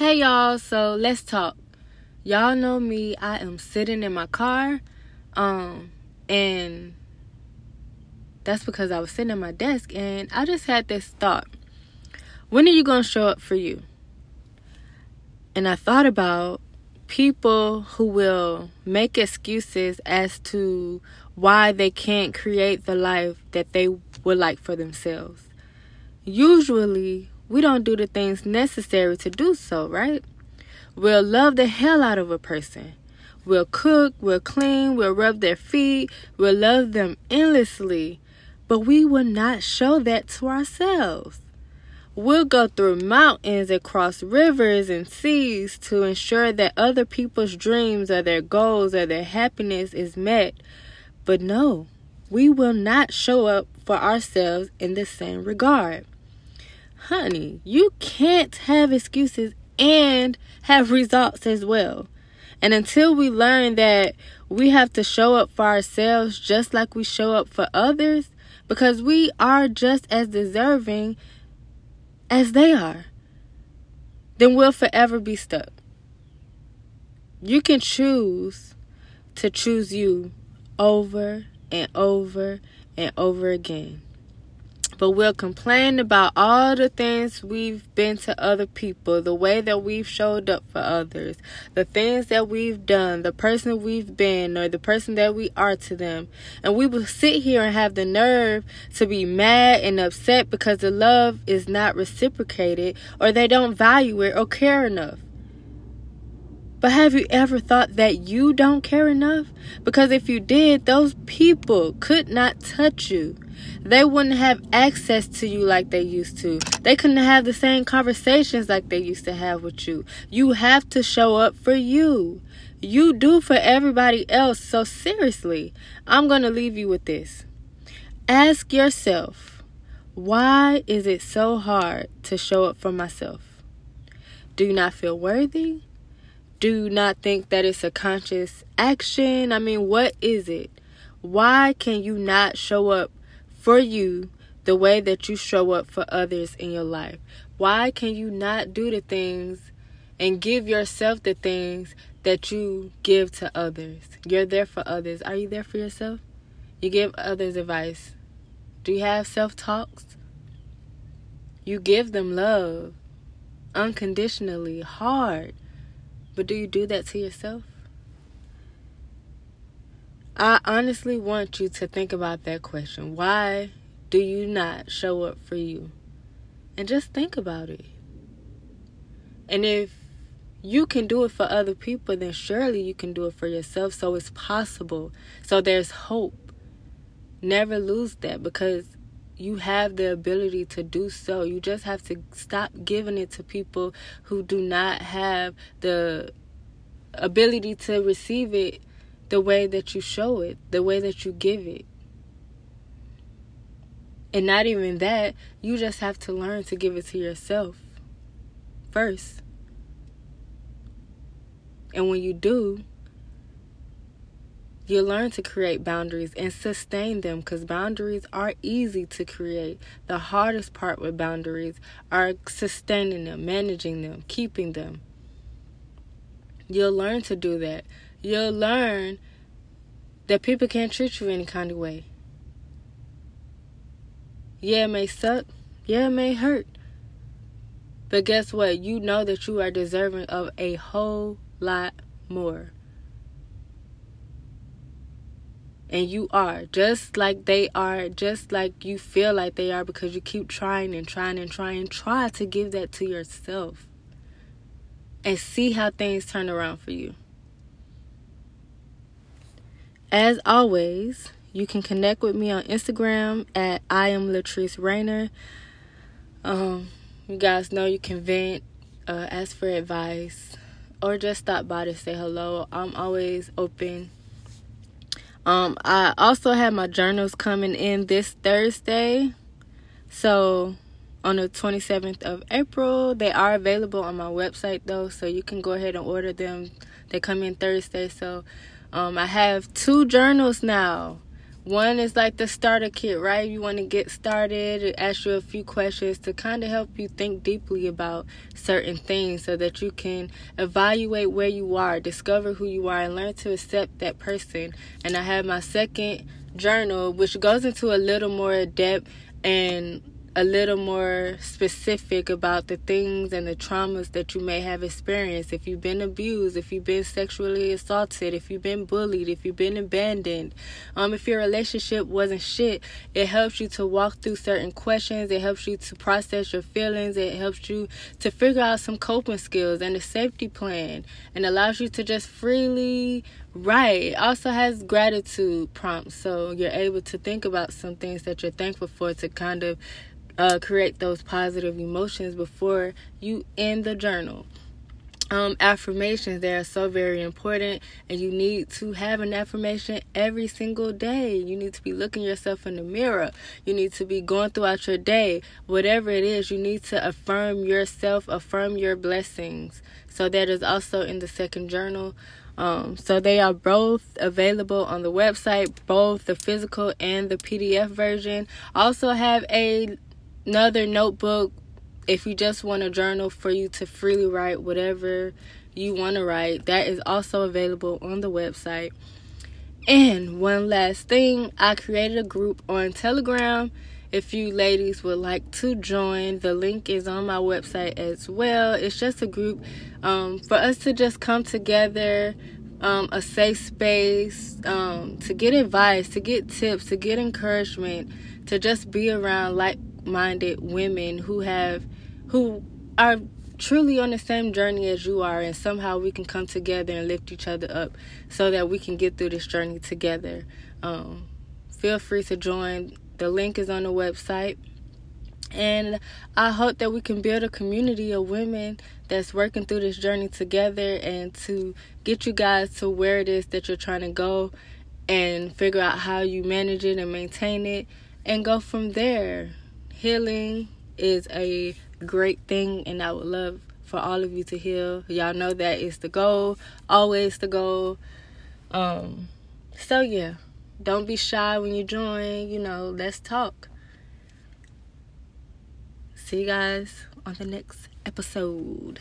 Hey y'all, so let's talk. Y'all know me, I am sitting in my car, um, and that's because I was sitting at my desk and I just had this thought. When are you gonna show up for you? And I thought about people who will make excuses as to why they can't create the life that they would like for themselves. Usually, we don't do the things necessary to do so, right? We'll love the hell out of a person. We'll cook, we'll clean, we'll rub their feet, we'll love them endlessly, but we will not show that to ourselves. We'll go through mountains and cross rivers and seas to ensure that other people's dreams or their goals or their happiness is met. But no, we will not show up for ourselves in the same regard. Honey, you can't have excuses and have results as well. And until we learn that we have to show up for ourselves just like we show up for others, because we are just as deserving as they are, then we'll forever be stuck. You can choose to choose you over and over and over again but we'll complain about all the things we've been to other people, the way that we've showed up for others, the things that we've done, the person we've been, or the person that we are to them. And we will sit here and have the nerve to be mad and upset because the love is not reciprocated, or they don't value it or care enough. But have you ever thought that you don't care enough? Because if you did, those people could not touch you they wouldn't have access to you like they used to. They couldn't have the same conversations like they used to have with you. You have to show up for you. You do for everybody else. So, seriously, I'm going to leave you with this. Ask yourself, why is it so hard to show up for myself? Do you not feel worthy? Do not think that it's a conscious action? I mean, what is it? Why can you not show up for you the way that you show up for others in your life? Why can you not do the things and give yourself the things that you give to others? You're there for others. Are you there for yourself? You give others advice. Do you have self talks? You give them love unconditionally, hard. But do you do that to yourself? I honestly want you to think about that question. Why do you not show up for you? And just think about it. And if you can do it for other people, then surely you can do it for yourself. So it's possible. So there's hope. Never lose that because you have the ability to do so. You just have to stop giving it to people who do not have the ability to receive it the way that you show it, the way that you give it. And not even that, you just have to learn to give it to yourself first. And when you do, you learn to create boundaries and sustain them because boundaries are easy to create. The hardest part with boundaries are sustaining them, managing them, keeping them. You'll learn to do that you'll learn that people can't treat you any kind of way. Yeah, it may suck. Yeah, it may hurt. But guess what? You know that you are deserving of a whole lot more. And you are just like they are, just like you feel like they are because you keep trying and trying and trying. Try to give that to yourself and see how things turn around for you. As always, you can connect with me on Instagram at I am Latrice Rainer. Um, you guys know you can vent, uh, ask for advice, or just stop by to say hello. I'm always open. Um, I also have my journals coming in this Thursday. So on the 27th of April, they are available on my website though, so you can go ahead and order them. They come in Thursday, so um, I have two journals now one is like the starter kit, right? You want to get started, ask you a few questions to kind of help you think deeply about certain things so that you can evaluate where you are, discover who you are, and learn to accept that person. And I have my second journal, which goes into a little more depth and a little more specific about the things and the traumas that you may have experienced. If you've been abused, if you've been sexually assaulted, if you've been bullied, if you've been abandoned, um, if your relationship wasn't shit, it helps you to walk through certain questions. It helps you to process your feelings. It helps you to figure out some coping skills and a safety plan, and allows you to just freely It also has gratitude prompts, so you're able to think about some things that you're thankful for to kind of uh, create those positive emotions before you end the journal. Um, affirmations they are so very important and you need to have an affirmation every single day. You need to be looking yourself in the mirror. You need to be going throughout your day. Whatever it is you need to affirm yourself affirm your blessings. So that is also in the second journal um, so they are both available on the website both the physical and the pdf version. Also have a another notebook if you just want a journal for you to freely write whatever you want to write. That is also available on the website. And one last thing i created a group on telegram if you ladies would like to join the link is on my website as well. It's just a group um, for us to just come together um, a safe space um, to get advice to get tips to get encouragement to just be around like minded women who have who are truly on the same journey as you are and somehow we can come together and lift each other up so that we can get through this journey together. Um, feel free to join the link is on the website and I hope that we can build a community of women that's working through this journey together and to get you guys to where it is that you're trying to go and figure out how you manage it and maintain it and go from there healing is a great thing, and I would love for all of you to heal. Y'all know that is the goal, always the goal. Um, so yeah, don't be shy when you join. You know, let's talk. See you guys on the next episode.